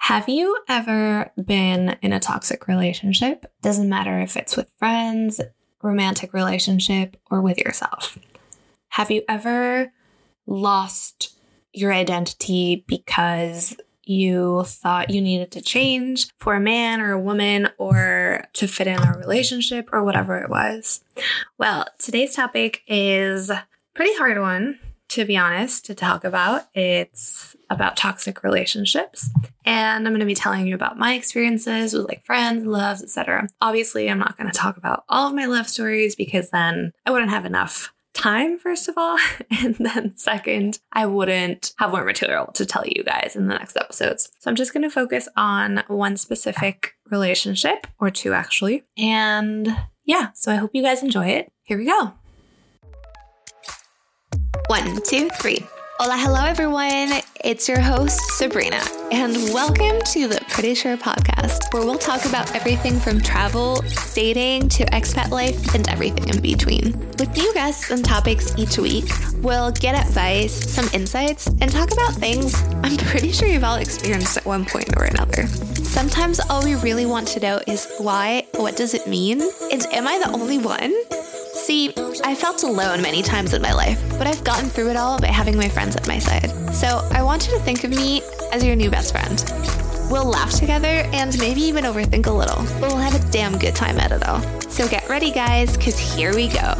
Have you ever been in a toxic relationship? Doesn't matter if it's with friends, romantic relationship, or with yourself. Have you ever lost your identity because you thought you needed to change for a man or a woman or to fit in a relationship or whatever it was? Well, today's topic is pretty hard one to be honest, to talk about. It's about toxic relationships. And I'm going to be telling you about my experiences with like friends, loves, etc. Obviously, I'm not going to talk about all of my love stories because then I wouldn't have enough time, first of all. And then second, I wouldn't have more material to tell you guys in the next episodes. So I'm just going to focus on one specific relationship or two actually. And yeah, so I hope you guys enjoy it. Here we go. One, two, three. Hola, hello, everyone. It's your host, Sabrina, and welcome to the Pretty Sure podcast, where we'll talk about everything from travel, dating, to expat life, and everything in between. With new guests and topics each week, we'll get advice, some insights, and talk about things I'm pretty sure you've all experienced at one point or another. Sometimes all we really want to know is why, what does it mean, and am I the only one? See, I felt alone many times in my life, but I've gotten through it all by having my friends at my side. So I want you to think of me as your new best friend. We'll laugh together and maybe even overthink a little, but we'll have a damn good time at it all. So get ready, guys, because here we go.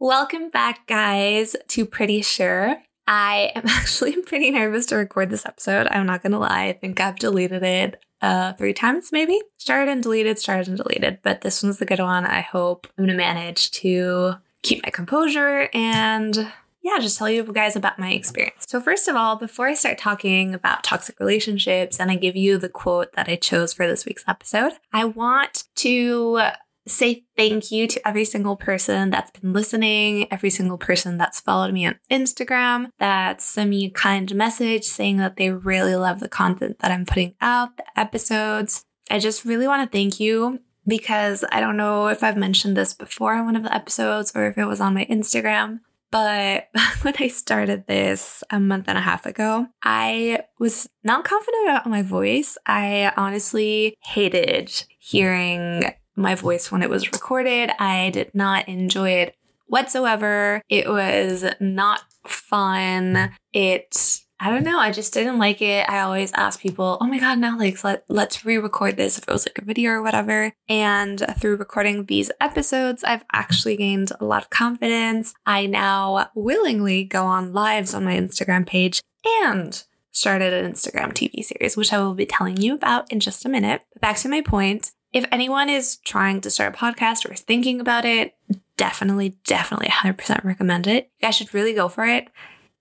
Welcome back, guys, to Pretty Sure. I am actually pretty nervous to record this episode. I'm not gonna lie. I think I've deleted it uh, three times maybe. Started and deleted, started and deleted, but this one's the good one. I hope I'm gonna manage to keep my composure and yeah, just tell you guys about my experience. So, first of all, before I start talking about toxic relationships and I give you the quote that I chose for this week's episode, I want to say thank you to every single person that's been listening, every single person that's followed me on Instagram, that sent me a kind message saying that they really love the content that I'm putting out, the episodes. I just really want to thank you because I don't know if I've mentioned this before in one of the episodes or if it was on my Instagram. But when I started this a month and a half ago, I was not confident about my voice. I honestly hated hearing my voice when it was recorded. I did not enjoy it whatsoever. It was not fun. It I don't know. I just didn't like it. I always ask people, oh my God, now like let, let's re-record this if it was like a video or whatever. And through recording these episodes, I've actually gained a lot of confidence. I now willingly go on lives on my Instagram page and started an Instagram TV series, which I will be telling you about in just a minute. But back to my point. If anyone is trying to start a podcast or is thinking about it, definitely, definitely 100% recommend it. You guys should really go for it.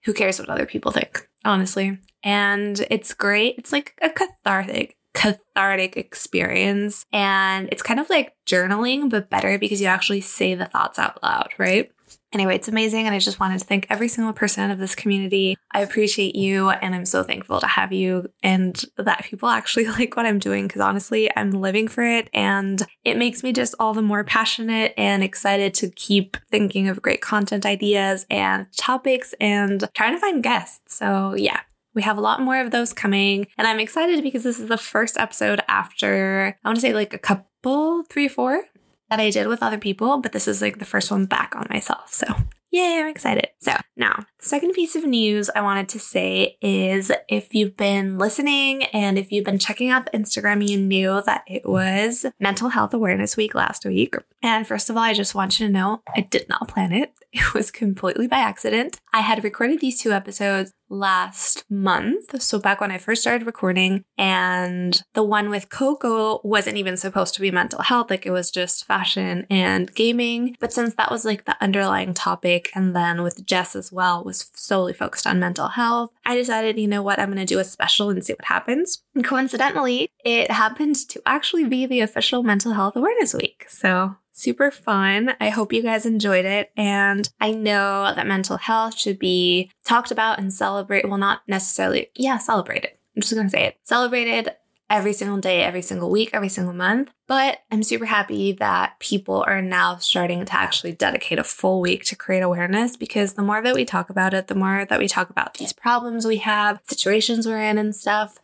Who cares what other people think, honestly? And it's great. It's like a cathartic, cathartic experience. And it's kind of like journaling, but better because you actually say the thoughts out loud, right? Anyway, it's amazing. And I just wanted to thank every single person of this community. I appreciate you. And I'm so thankful to have you and that people actually like what I'm doing. Cause honestly, I'm living for it. And it makes me just all the more passionate and excited to keep thinking of great content ideas and topics and trying to find guests. So yeah, we have a lot more of those coming. And I'm excited because this is the first episode after, I want to say like a couple, three, four that I did with other people, but this is like the first one back on myself. So, yay, I'm excited. So, now, second piece of news I wanted to say is if you've been listening and if you've been checking out the Instagram, you knew that it was Mental Health Awareness Week last week. And first of all, I just want you to know I did not plan it, it was completely by accident. I had recorded these two episodes last month. So back when I first started recording and the one with Coco wasn't even supposed to be mental health. Like it was just fashion and gaming. But since that was like the underlying topic and then with Jess as well was solely focused on mental health, I decided, you know what, I'm to do a special and see what happens. And coincidentally, it happened to actually be the official mental health awareness week. So super fun. I hope you guys enjoyed it. And I know that mental health should be talked about and celebrated. Well, not necessarily, yeah, celebrated. I'm just going to say it. Celebrated every single day, every single week, every single month. But I'm super happy that people are now starting to actually dedicate a full week to create awareness because the more that we talk about it, the more that we talk about these problems we have, situations we're in, and stuff,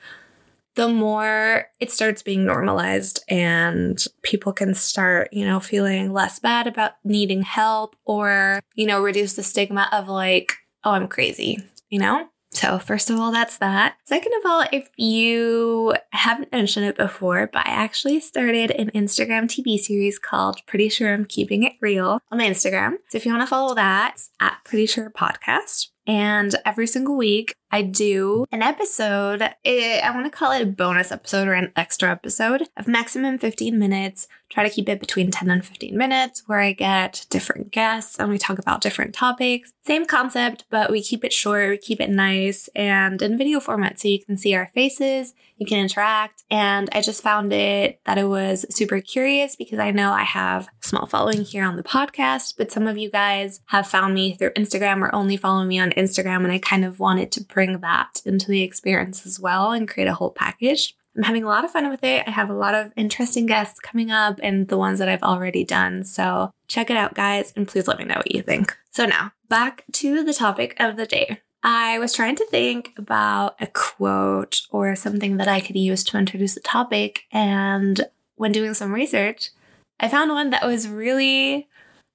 the more it starts being normalized and people can start, you know, feeling less bad about needing help or, you know, reduce the stigma of like, oh, I'm crazy, you know? So, first of all, that's that. Second of all, if you haven't mentioned it before, but I actually started an Instagram TV series called Pretty Sure I'm Keeping It Real on my Instagram. So, if you want to follow that, it's at Pretty Sure Podcast. And every single week, I do an episode. I want to call it a bonus episode or an extra episode of maximum 15 minutes. Try to keep it between 10 and 15 minutes where I get different guests and we talk about different topics. Same concept, but we keep it short, we keep it nice and in video format so you can see our faces, you can interact. And I just found it that it was super curious because I know I have small following here on the podcast, but some of you guys have found me through Instagram or only follow me on Instagram and I kind of wanted to bring that into the experience as well and create a whole package. I'm having a lot of fun with it. I have a lot of interesting guests coming up and the ones that I've already done. So check it out, guys, and please let me know what you think. So now back to the topic of the day. I was trying to think about a quote or something that I could use to introduce the topic. And when doing some research, I found one that was really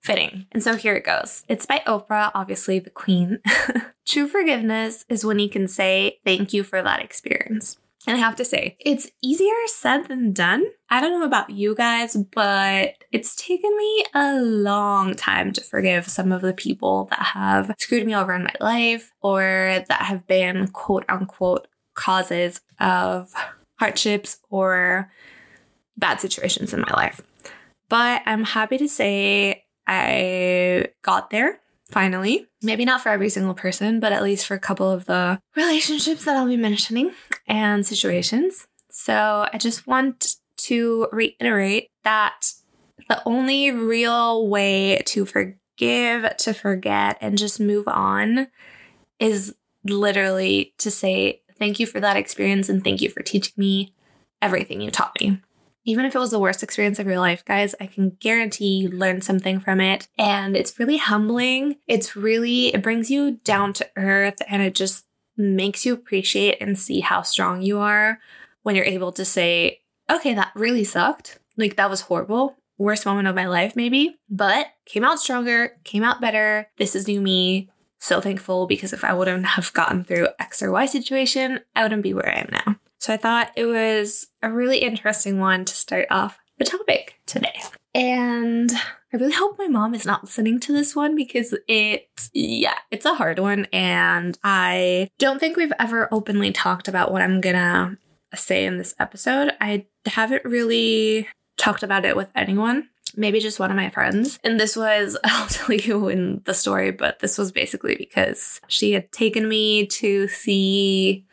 fitting. And so here it goes. It's by Oprah, obviously the queen. True forgiveness is when you can say, Thank you for that experience. And I have to say, it's easier said than done. I don't know about you guys, but it's taken me a long time to forgive some of the people that have screwed me over in my life or that have been quote unquote causes of hardships or bad situations in my life. But I'm happy to say I got there finally. Maybe not for every single person, but at least for a couple of the relationships that I'll be mentioning and situations. So I just want to reiterate that the only real way to forgive, to forget, and just move on is literally to say, Thank you for that experience and thank you for teaching me everything you taught me. Even if it was the worst experience of your life, guys, I can guarantee you learned something from it. And it's really humbling. It's really, it brings you down to earth and it just makes you appreciate and see how strong you are when you're able to say, okay, that really sucked. Like, that was horrible. Worst moment of my life, maybe, but came out stronger, came out better. This is new me. So thankful because if I wouldn't have gotten through X or Y situation, I wouldn't be where I am now. So I thought it was a really interesting one to start off the topic today. And I really hope my mom is not listening to this one because it, yeah, it's a hard one. And I don't think we've ever openly talked about what I'm gonna say in this episode. I haven't really talked about it with anyone. Maybe just one of my friends. And this was, I'll tell you in the story, but this was basically because she had taken me to see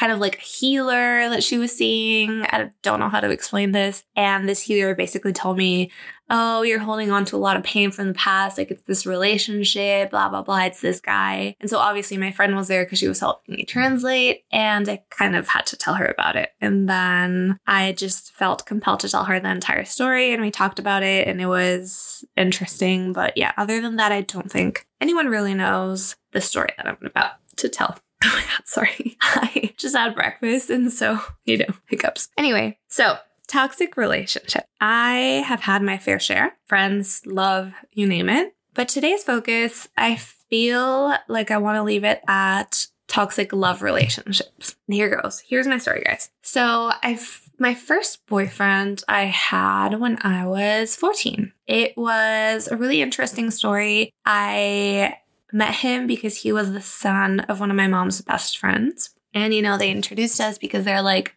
kind of like a healer that she was seeing. I don't know how to explain this. And this healer basically told me, Oh, you're holding on to a lot of pain from the past. Like it's this relationship, blah, blah, blah. It's this guy. And so obviously my friend was there because she was helping me translate. And I kind of had to tell her about it. And then I just felt compelled to tell her the entire story. And we talked about it. And it was interesting. But yeah, other than that, I don't think anyone really knows the story that I'm about to tell. Oh my God, sorry. I just had breakfast and so, you know, hiccups. Anyway, so toxic relationship. I have had my fair share friends, love, you name it. But today's focus, I feel like I want to leave it at toxic love relationships. And here goes. Here's my story, guys. So I've my first boyfriend I had when I was 14. It was a really interesting story. I met him because he was the son of one of my mom's best friends. And, you know, they introduced us because they're like,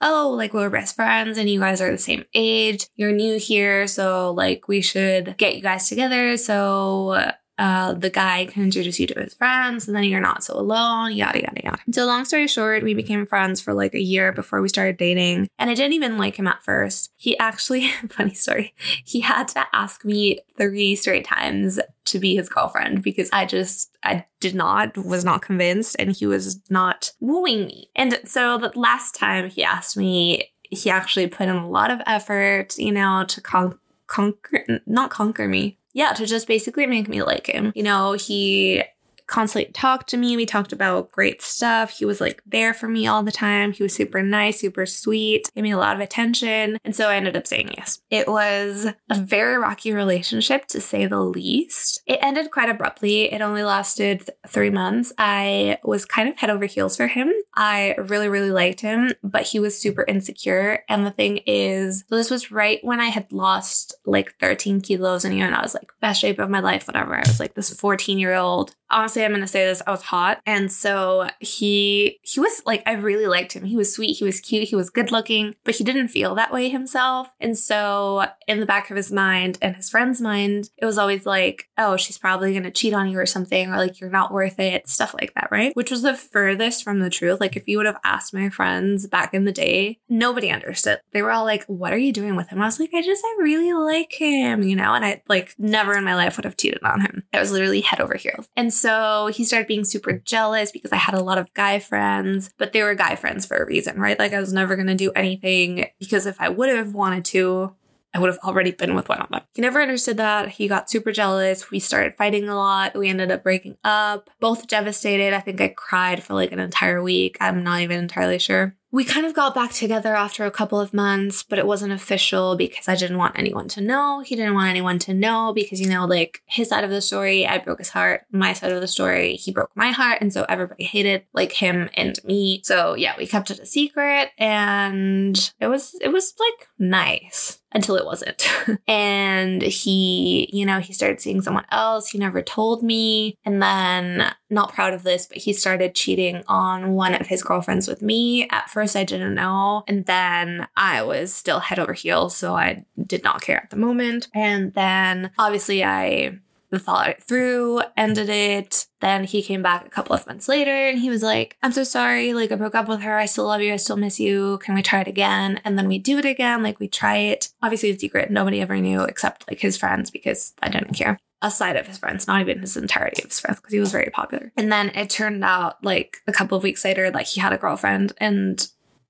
oh, like we're best friends and you guys are the same age. You're new here. So, like, we should get you guys together. So, uh, the guy can introduce you to his friends, and then you're not so alone, yada, yada, yada. So, long story short, we became friends for like a year before we started dating. And I didn't even like him at first. He actually, funny story, he had to ask me three straight times to be his girlfriend because I just, I did not, was not convinced, and he was not wooing me. And so, the last time he asked me, he actually put in a lot of effort, you know, to con- conquer, not conquer me. Yeah, to just basically make me like him. You know, he constantly talked to me. We talked about great stuff. He was like there for me all the time. He was super nice, super sweet, gave me a lot of attention. And so I ended up saying yes. It was a very rocky relationship to say the least. It ended quite abruptly. It only lasted three months. I was kind of head over heels for him. I really, really liked him, but he was super insecure. And the thing is, this was right when I had lost like 13 kilos and even I was like best shape of my life, whatever. I was like this 14 year old honestly i'm gonna say this i was hot. And so he he was like i really liked him. He was sweet he was cute he was good looking but he didn't feel that way himself. And so in the back of his mind and his friend's mind it was always like oh she's probably gonna cheat on you or something or like you're not worth it stuff like that right? Which was the furthest from the truth. Like if you would have asked my friends back in the day nobody understood. They were all like what are you doing with him? I was like i just i really like him you know? And i like never in my life would have cheated on him. I was literally head over heels. And he started being super jealous because I had a lot of guy friends, but they were guy friends for a reason, right? Like I was never going to do anything because if I would have wanted to, I would have already been with one of them. He never understood that. He got super jealous. We started fighting a lot. We ended up breaking up, both devastated. I think I cried for like an entire week. I'm not even entirely sure we kind of got back together after a couple of months, but it wasn't official because I didn't want anyone to know. He didn't want anyone to know because, you know, like his side of the story, I broke his heart. My side of the story, he broke my heart. And so everybody hated like him and me. So yeah, we kept it a secret and it was, it was like nice until it wasn't. and he, you know, he started seeing someone else. He never told me. And then, not proud of this, but he started cheating on one of his girlfriends with me. At first, I didn't know. And then I was still head over heels. So I did not care at the moment. And then obviously, I thought it through, ended it. Then he came back a couple of months later and he was like, I'm so sorry. Like, I broke up with her. I still love you. I still miss you. Can we try it again? And then we do it again. Like, we try it. Obviously, it's secret. Nobody ever knew except like his friends because I didn't care. Aside of his friends, not even his entirety of his friends, because he was very popular. And then it turned out like a couple of weeks later, like he had a girlfriend and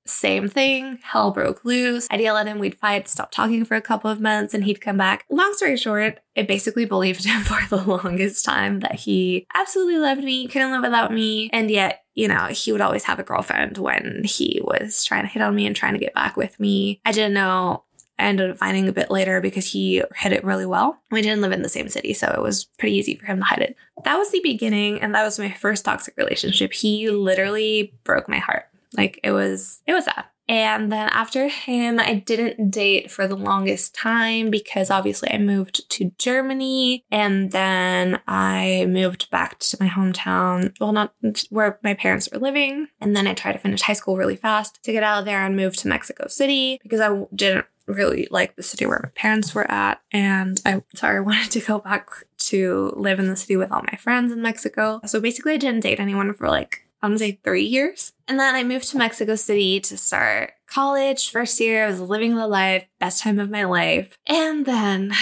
same thing. Hell broke loose. I'd yell at him, we'd fight, stop talking for a couple of months, and he'd come back. Long story short, I basically believed him for the longest time that he absolutely loved me, couldn't live without me, and yet, you know, he would always have a girlfriend when he was trying to hit on me and trying to get back with me. I didn't know I ended up finding a bit later because he hid it really well. We didn't live in the same city, so it was pretty easy for him to hide it. That was the beginning, and that was my first toxic relationship. He literally broke my heart. Like it was, it was sad. And then after him, I didn't date for the longest time because obviously I moved to Germany and then I moved back to my hometown. Well, not where my parents were living. And then I tried to finish high school really fast to get out of there and move to Mexico City because I didn't really like the city where my parents were at. And I, sorry, I wanted to go back to live in the city with all my friends in Mexico. So basically, I didn't date anyone for like I'm gonna say three years. And then I moved to Mexico City to start college. First year, I was living the life, best time of my life. And then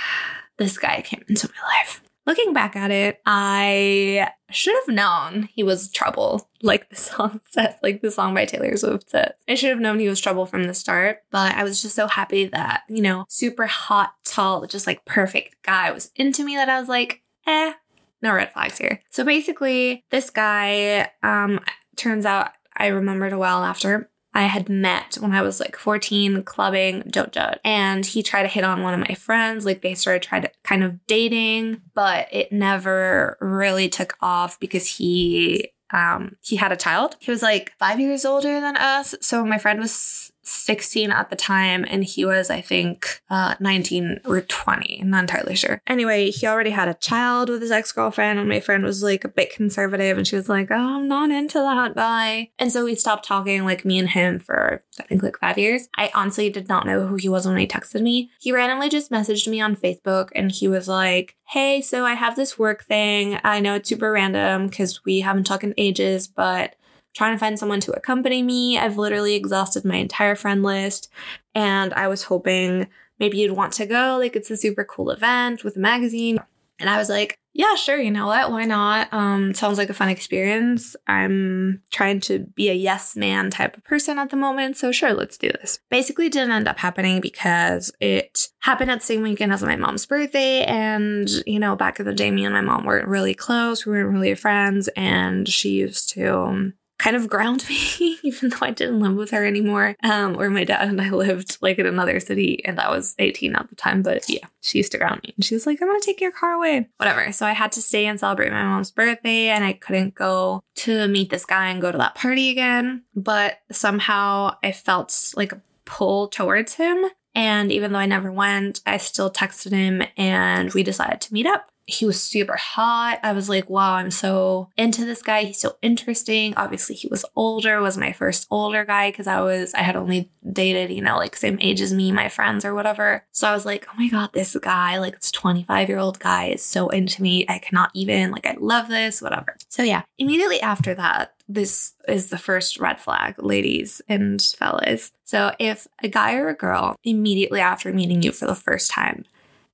this guy came into my life. Looking back at it, I should have known he was trouble, like the song says, like the song by Taylor Swift says. I should have known he was trouble from the start, but I was just so happy that, you know, super hot, tall, just like perfect guy was into me that I was like, eh, no red flags here. So basically, this guy, um, turns out I remembered a while after. I had met when I was like 14 clubbing Jojo and he tried to hit on one of my friends. Like they started trying to kind of dating, but it never really took off because he um he had a child. He was like 5 years older than us. So my friend was 16 at the time, and he was, I think, uh, 19 or 20. I'm not entirely sure. Anyway, he already had a child with his ex girlfriend, and my friend was like a bit conservative, and she was like, Oh, I'm not into that guy. And so we stopped talking, like me and him, for I think like five years. I honestly did not know who he was when he texted me. He randomly just messaged me on Facebook, and he was like, Hey, so I have this work thing. I know it's super random because we haven't talked in ages, but trying to find someone to accompany me. I've literally exhausted my entire friend list and I was hoping maybe you'd want to go. Like it's a super cool event with a magazine. And I was like, yeah, sure, you know what? Why not? Um, sounds like a fun experience. I'm trying to be a yes man type of person at the moment, so sure, let's do this. Basically, didn't end up happening because it happened at the same weekend as my mom's birthday, and you know, back in the day, me and my mom weren't really close. We weren't really friends, and she used to kind of ground me, even though I didn't live with her anymore. Um, or my dad and I lived like in another city, and I was 18 at the time. But yeah, she used to ground me. And she was like, I'm gonna take your car away. Whatever. So I had to stay and celebrate my mom's birthday, and I couldn't go to meet this guy and go to that party again. But somehow I felt like a pull towards him. And even though I never went, I still texted him and we decided to meet up he was super hot. I was like, wow, I'm so into this guy. He's so interesting. Obviously, he was older, was my first older guy because I was, I had only dated, you know, like same age as me, my friends or whatever. So I was like, oh my God, this guy, like this 25 year old guy is so into me. I cannot even, like, I love this, whatever. So yeah, immediately after that, this is the first red flag, ladies and fellas. So if a guy or a girl immediately after meeting you for the first time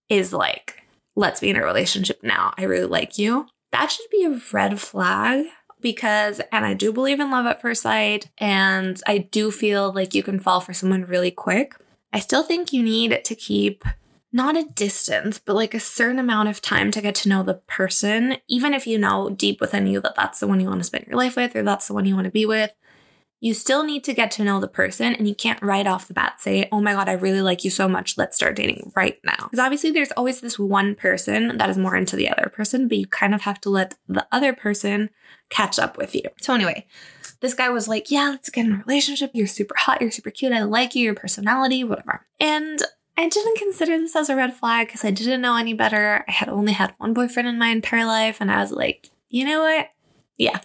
is like, let's be in a relationship now. I really like you. That should be a red flag because, and I do believe in love at first sight, and I do feel like you can fall for someone really quick. I still think you need to keep not a distance, but like a certain amount of time to get to know the person, even if you know deep within you that that's the one you want to spend your life with or that's the one you want to be with you still need to get to know the person and you can't right off the bat say, oh my God, I really like you so much. Let's start dating right now. Because obviously there's always this one person that is more into the other person, but you kind of have to let the other person catch up with you. So anyway, this guy was like, yeah, let's get in a relationship. You're super hot. You're super cute. I like you, your personality, whatever. And I didn't consider this as a red flag because I didn't know any better. I had only had one boyfriend in my entire life. And I was like, you know what? Yeah,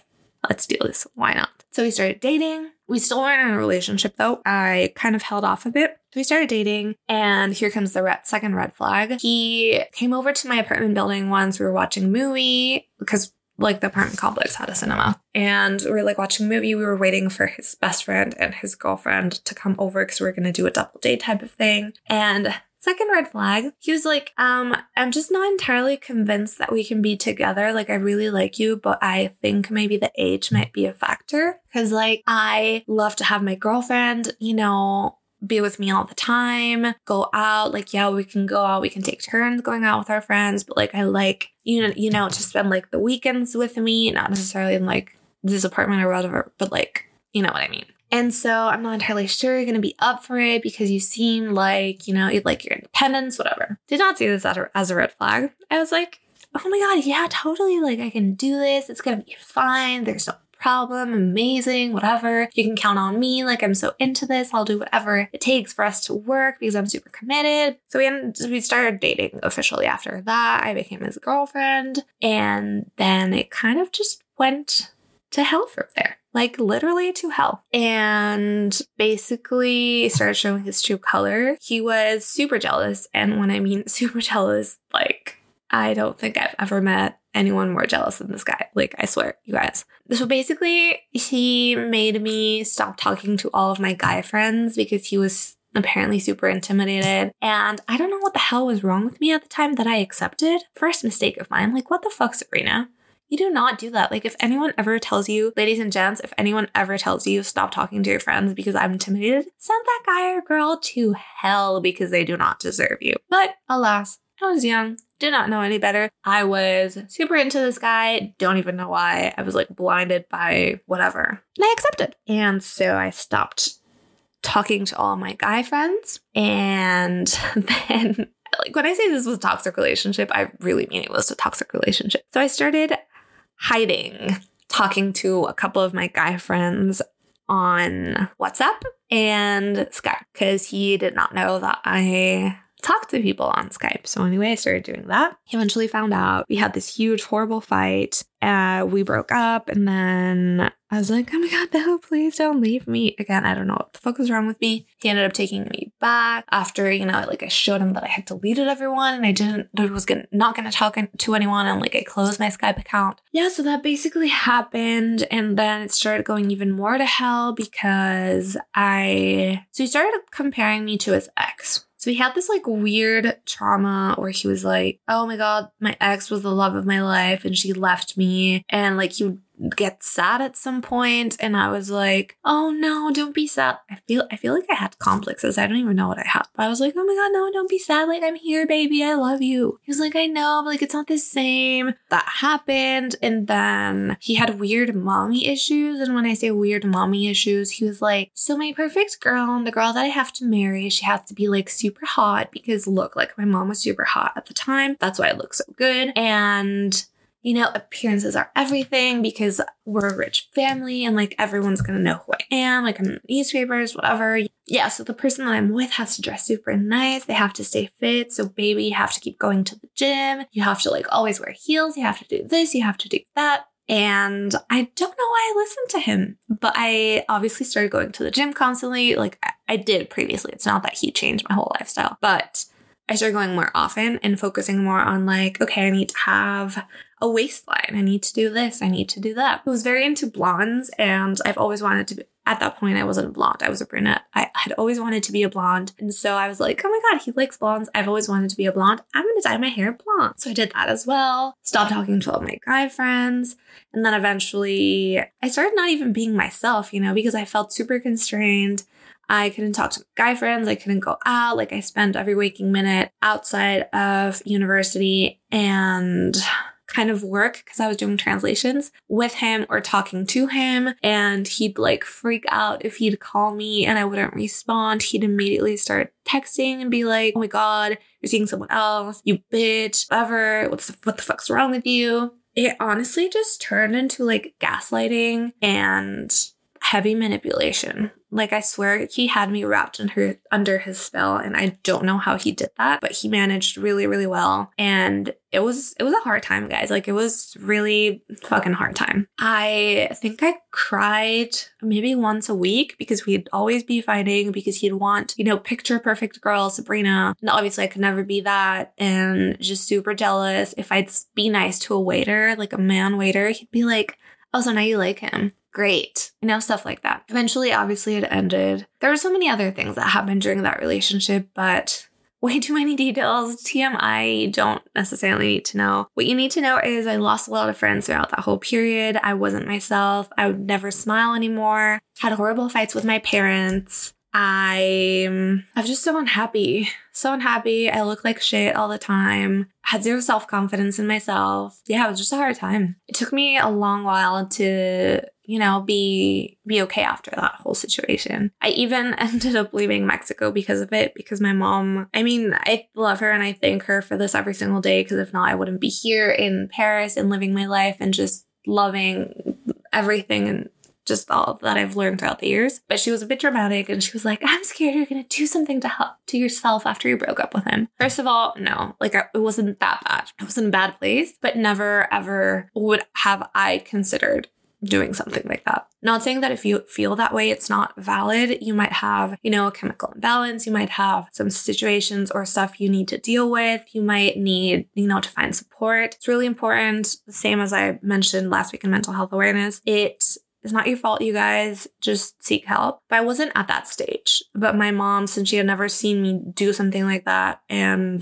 let's do this. Why not? So we started dating. We still weren't in a relationship though. I kind of held off a bit. So we started dating, and here comes the red, second red flag. He came over to my apartment building once. We were watching a movie because like the apartment complex had a cinema. And we were like watching a movie. We were waiting for his best friend and his girlfriend to come over because we were going to do a double date type of thing. And Second red flag, he was like, um, I'm just not entirely convinced that we can be together. Like, I really like you, but I think maybe the age might be a factor. Cause, like, I love to have my girlfriend, you know, be with me all the time, go out. Like, yeah, we can go out, we can take turns going out with our friends, but like, I like, you know, you know, to spend like the weekends with me, not necessarily in like this apartment or whatever, but like, you know what I mean. And so I'm not entirely sure you're going to be up for it because you seem like, you know, you'd like your independence, whatever. Did not see this as a red flag. I was like, oh my God, yeah, totally. Like, I can do this. It's going to be fine. There's no problem. Amazing, whatever. You can count on me. Like, I'm so into this. I'll do whatever it takes for us to work because I'm super committed. So we, ended, we started dating officially after that. I became his girlfriend. And then it kind of just went to hell from there like literally to hell. And basically started showing his true color. He was super jealous. And when I mean super jealous, like I don't think I've ever met anyone more jealous than this guy. Like, I swear, you guys. So basically, he made me stop talking to all of my guy friends because he was apparently super intimidated. And I don't know what the hell was wrong with me at the time that I accepted. First mistake of mine. Like, what the fuck, Sabrina? You do not do that. Like, if anyone ever tells you, ladies and gents, if anyone ever tells you, stop talking to your friends because I'm intimidated, send that guy or girl to hell because they do not deserve you. But alas, I was young, did not know any better. I was super into this guy, don't even know why. I was like blinded by whatever. And I accepted. And so I stopped talking to all my guy friends. And then like when I say this was a toxic relationship, I really mean it was a toxic relationship. So I started hiding, talking to a couple of my guy friends on WhatsApp and Skype because he did not know that I talk to people on Skype. So anyway, I started doing that. He eventually found out we had this huge, horrible fight. Uh, we broke up, and then I was like, "Oh my god, no! Please don't leave me again." I don't know what the fuck was wrong with me. He ended up taking me back after you know, like I showed him that I had deleted everyone, and I didn't. I was gonna not gonna talk to anyone, and like I closed my Skype account. Yeah, so that basically happened, and then it started going even more to hell because I. So he started comparing me to his ex. So he had this like weird trauma where he was like, oh my God, my ex was the love of my life and she left me. And like he would get sad at some point and I was like, "Oh no, don't be sad." I feel I feel like I had complexes. I don't even know what I had. But I was like, "Oh my god, no, don't be sad. Like I'm here, baby. I love you." He was like, "I know, but like it's not the same." That happened and then he had weird mommy issues and when I say weird mommy issues, he was like, "So my perfect girl the girl that I have to marry, she has to be like super hot because look, like my mom was super hot at the time. That's why I look so good." And you know, appearances are everything because we're a rich family and like everyone's gonna know who I am, like I'm in newspapers, whatever. Yeah, so the person that I'm with has to dress super nice. They have to stay fit. So, baby, you have to keep going to the gym. You have to like always wear heels. You have to do this. You have to do that. And I don't know why I listened to him, but I obviously started going to the gym constantly. Like I did previously. It's not that he changed my whole lifestyle, but I started going more often and focusing more on like, okay, I need to have a waistline. I need to do this. I need to do that. I was very into blondes and I've always wanted to be, at that point, I wasn't a blonde. I was a brunette. I had always wanted to be a blonde. And so I was like, oh my God, he likes blondes. I've always wanted to be a blonde. I'm going to dye my hair blonde. So I did that as well. Stopped talking to all my guy friends. And then eventually I started not even being myself, you know, because I felt super constrained. I couldn't talk to guy friends. I couldn't go out. Like I spent every waking minute outside of university and kind of work because I was doing translations with him or talking to him. And he'd like freak out if he'd call me and I wouldn't respond. He'd immediately start texting and be like, oh my God, you're seeing someone else, you bitch, whatever. What's the, what the fuck's wrong with you? It honestly just turned into like gaslighting and heavy manipulation. Like I swear he had me wrapped under under his spell and I don't know how he did that, but he managed really really well and it was it was a hard time, guys. Like it was really fucking hard time. I think I cried maybe once a week because we'd always be fighting because he'd want, you know, picture perfect girl Sabrina. And obviously I could never be that and just super jealous. If I'd be nice to a waiter, like a man waiter, he'd be like, "Oh, so now you like him." Great. You know, stuff like that. Eventually, obviously, it ended. There were so many other things that happened during that relationship, but way too many details. TMI, don't necessarily need to know. What you need to know is I lost a lot of friends throughout that whole period. I wasn't myself. I would never smile anymore. Had horrible fights with my parents. I'm I'm just so unhappy. So unhappy. I look like shit all the time. Had zero self-confidence in myself. Yeah, it was just a hard time. It took me a long while to you know, be be okay after that whole situation. I even ended up leaving Mexico because of it because my mom, I mean, I love her and I thank her for this every single day because if not I wouldn't be here in Paris and living my life and just loving everything and just all that I've learned throughout the years. But she was a bit dramatic and she was like, I'm scared you're going to do something to help to yourself after you broke up with him. First of all, no, like it wasn't that bad. It was in a bad place, but never ever would have I considered doing something like that. Not saying that if you feel that way, it's not valid. You might have, you know, a chemical imbalance. You might have some situations or stuff you need to deal with. You might need, you know, to find support. It's really important. The same as I mentioned last week in mental health awareness. It it's not your fault, you guys. Just seek help. But I wasn't at that stage. But my mom, since she had never seen me do something like that and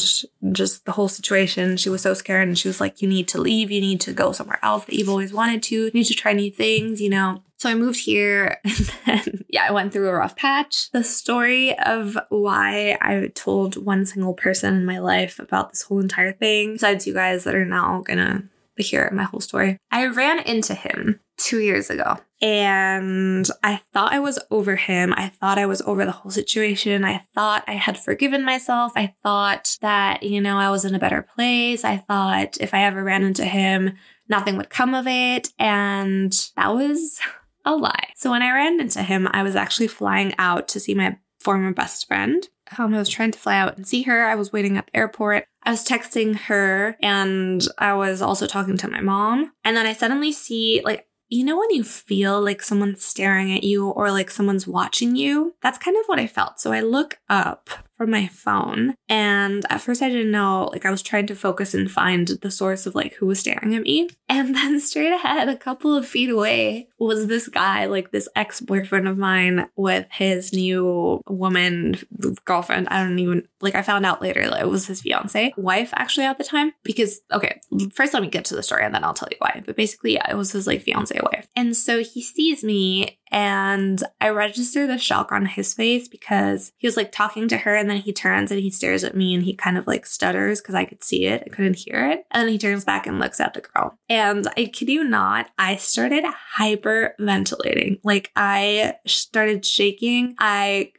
just the whole situation, she was so scared and she was like, You need to leave. You need to go somewhere else that you've always wanted to. You need to try new things, you know? So I moved here and then, yeah, I went through a rough patch. The story of why I told one single person in my life about this whole entire thing, besides you guys that are now gonna hear my whole story. I ran into him two years ago. And I thought I was over him. I thought I was over the whole situation. I thought I had forgiven myself. I thought that, you know, I was in a better place. I thought if I ever ran into him, nothing would come of it. And that was a lie. So when I ran into him, I was actually flying out to see my former best friend. Um, I was trying to fly out and see her. I was waiting at the airport. I was texting her and I was also talking to my mom. And then I suddenly see, like, you know, when you feel like someone's staring at you or like someone's watching you? That's kind of what I felt. So I look up from my phone. And at first I didn't know, like I was trying to focus and find the source of like who was staring at me. And then straight ahead, a couple of feet away, was this guy, like this ex-boyfriend of mine with his new woman, girlfriend. I don't even like I found out later that it was his fiance, wife actually at the time. Because okay, first let me get to the story and then I'll tell you why. But basically, yeah, it was his like fiance wife. And so he sees me and I register the shock on his face because he was like talking to her and then he turns and he stares at me and he kind of like stutters because I could see it. I couldn't hear it. And then he turns back and looks at the girl. And I kid you not, I started hyperventilating. Like I started shaking. I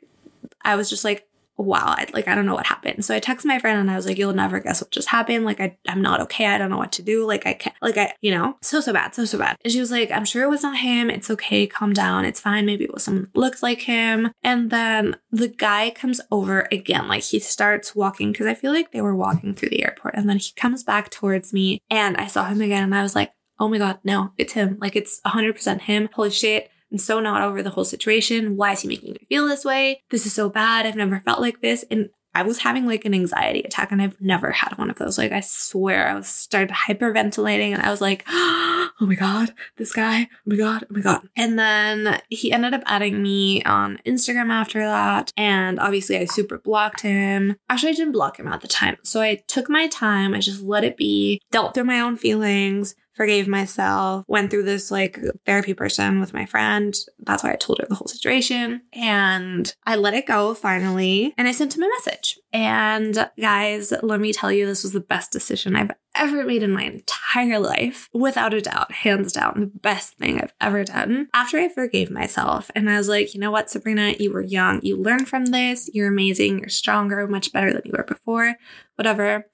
I was just like, wow, I, like, I don't know what happened. So I texted my friend and I was like, you'll never guess what just happened. Like, I, I'm not okay. I don't know what to do. Like, I can't, like, I, you know, so, so bad, so, so bad. And she was like, I'm sure it was not him. It's okay. Calm down. It's fine. Maybe it was someone that looks like him. And then the guy comes over again. Like, he starts walking because I feel like they were walking through the airport. And then he comes back towards me and I saw him again and I was like, oh my God, no, it's him. Like, it's 100% him. Holy shit. I'm so not over the whole situation. Why is he making me feel this way? This is so bad. I've never felt like this. And I was having like an anxiety attack and I've never had one of those. Like I swear I was started hyperventilating and I was like, oh my God, this guy, oh my God, oh my God. And then he ended up adding me on Instagram after that. And obviously I super blocked him. Actually, I didn't block him at the time. So I took my time. I just let it be, dealt through my own feelings, forgave myself, went through this like therapy person with my friend. That's why I told her the whole situation. And I let it go finally. And I sent him a message. And guys, let me tell you, this was the best decision I've ever made in my entire life. Without a doubt, hands down, the best thing I've ever done. After I forgave myself and I was like, you know what, Sabrina, you were young. You learned from this. You're amazing. You're stronger, much better than you were before. Whatever.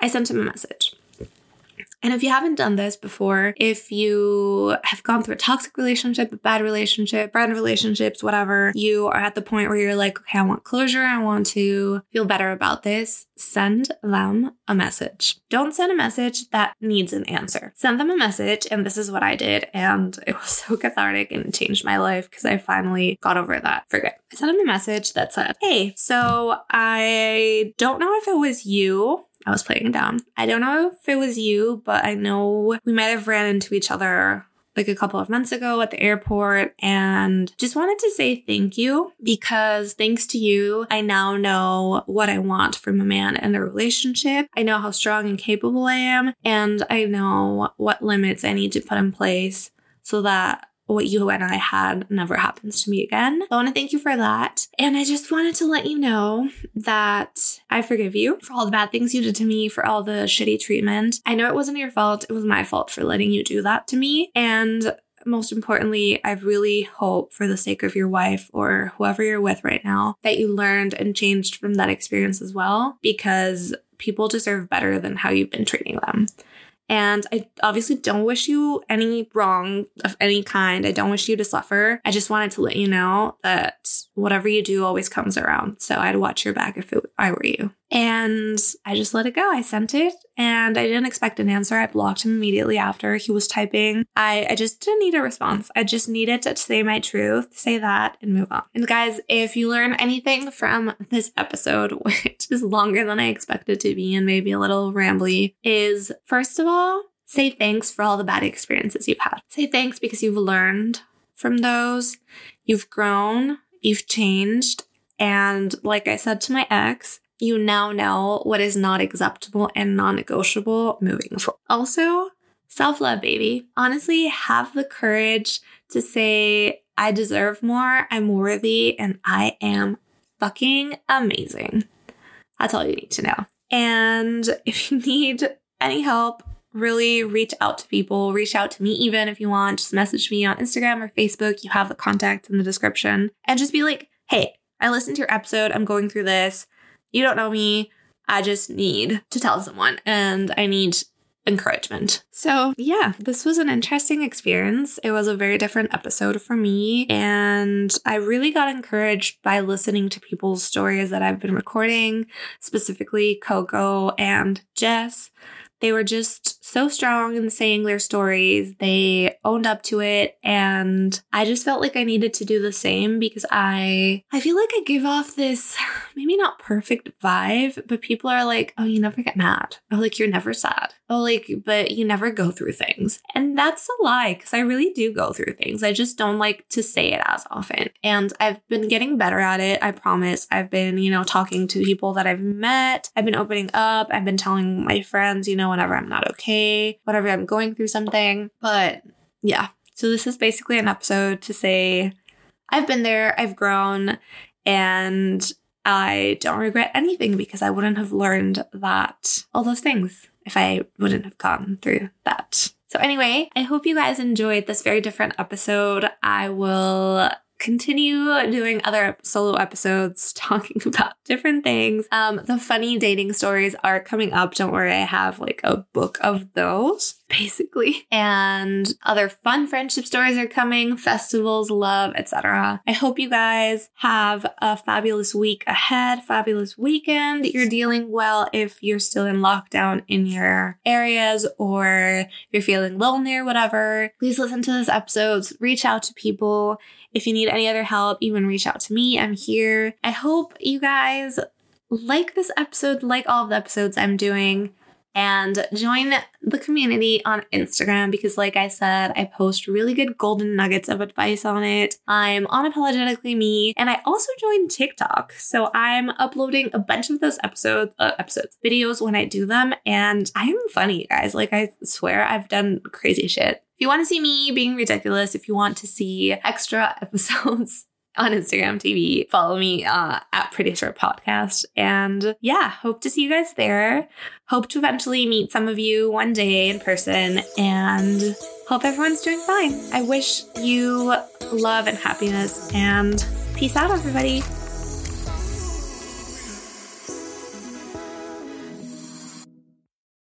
I sent him a message. And if you haven't done this before, if you have gone through a toxic relationship, a bad relationship, bad relationships, whatever, you are at the point where you're like, okay, I want closure. I want to feel better about this. Send them a message. Don't send a message that needs an answer. Send them a message. And this is what I did. And it was so cathartic and it changed my life because I finally got over that Forget. I sent them a message that said, Hey, so I don't know if it was you I was playing down. I don't know if it was you, but I know we might have ran into each other like a couple of months ago at the airport and just wanted to say thank you because thanks to you, I now know what I want from a man in a relationship. I know how strong and capable I am, and I know what limits I need to put in place so that what you and I had never happens to me again. I want to thank you for that. And I just wanted to let you know that I forgive you for all the bad things you did to me, for all the shitty treatment. I know it wasn't your fault. It was my fault for letting you do that to me. And most importantly, I really hope for the sake of your wife or whoever you're with right now that you learned and changed from that experience as well because people deserve better than how you've been treating them. And I obviously don't wish you any wrong of any kind. I don't wish you to suffer. I just wanted to let you know that whatever you do always comes around. So I'd watch your back if it, I were you. And I just let it go. I sent it and I didn't expect an answer. I blocked him immediately after he was typing. I, I just didn't need a response. I just needed to say my truth, say that, and move on. And guys, if you learn anything from this episode, which is longer than I expected to be and maybe a little rambly, is first of all, say thanks for all the bad experiences you've had. Say thanks because you've learned from those, you've grown, you've changed. And like I said to my ex, you now know what is not acceptable and non negotiable moving forward. Also, self love, baby. Honestly, have the courage to say, I deserve more, I'm worthy, and I am fucking amazing. That's all you need to know. And if you need any help, really reach out to people. Reach out to me even if you want. Just message me on Instagram or Facebook. You have the contact in the description. And just be like, hey, I listened to your episode. I'm going through this. You don't know me. I just need to tell someone and I need encouragement. So, yeah, this was an interesting experience. It was a very different episode for me. And I really got encouraged by listening to people's stories that I've been recording, specifically Coco and Jess. They were just so strong in saying their stories. They owned up to it and I just felt like I needed to do the same because I I feel like I give off this maybe not perfect vibe, but people are like, "Oh, you never get mad." Oh, like you're never sad. Oh, like but you never go through things. And that's a lie cuz I really do go through things. I just don't like to say it as often. And I've been getting better at it. I promise. I've been, you know, talking to people that I've met. I've been opening up. I've been telling my friends, you know, whenever I'm not okay, whenever I'm going through something. But yeah, so this is basically an episode to say I've been there, I've grown, and I don't regret anything because I wouldn't have learned that all those things if I wouldn't have gone through that. So, anyway, I hope you guys enjoyed this very different episode. I will continue doing other solo episodes talking about different things. Um, the funny dating stories are coming up. Don't worry, I have like a book of those basically. And other fun friendship stories are coming, festivals, love, etc. I hope you guys have a fabulous week ahead, fabulous weekend. You're dealing well if you're still in lockdown in your areas or you're feeling lonely or whatever. Please listen to this episode, reach out to people. If you need any other help, even reach out to me. I'm here. I hope you guys like this episode, like all of the episodes I'm doing and join the community on Instagram because, like I said, I post really good golden nuggets of advice on it. I'm unapologetically me, and I also joined TikTok. So I'm uploading a bunch of those episodes, uh, episodes, videos when I do them, and I am funny, guys. Like I swear, I've done crazy shit. If you want to see me being ridiculous, if you want to see extra episodes on Instagram TV. Follow me uh, at Pretty Sure Podcast. And yeah, hope to see you guys there. Hope to eventually meet some of you one day in person and hope everyone's doing fine. I wish you love and happiness and peace out, everybody.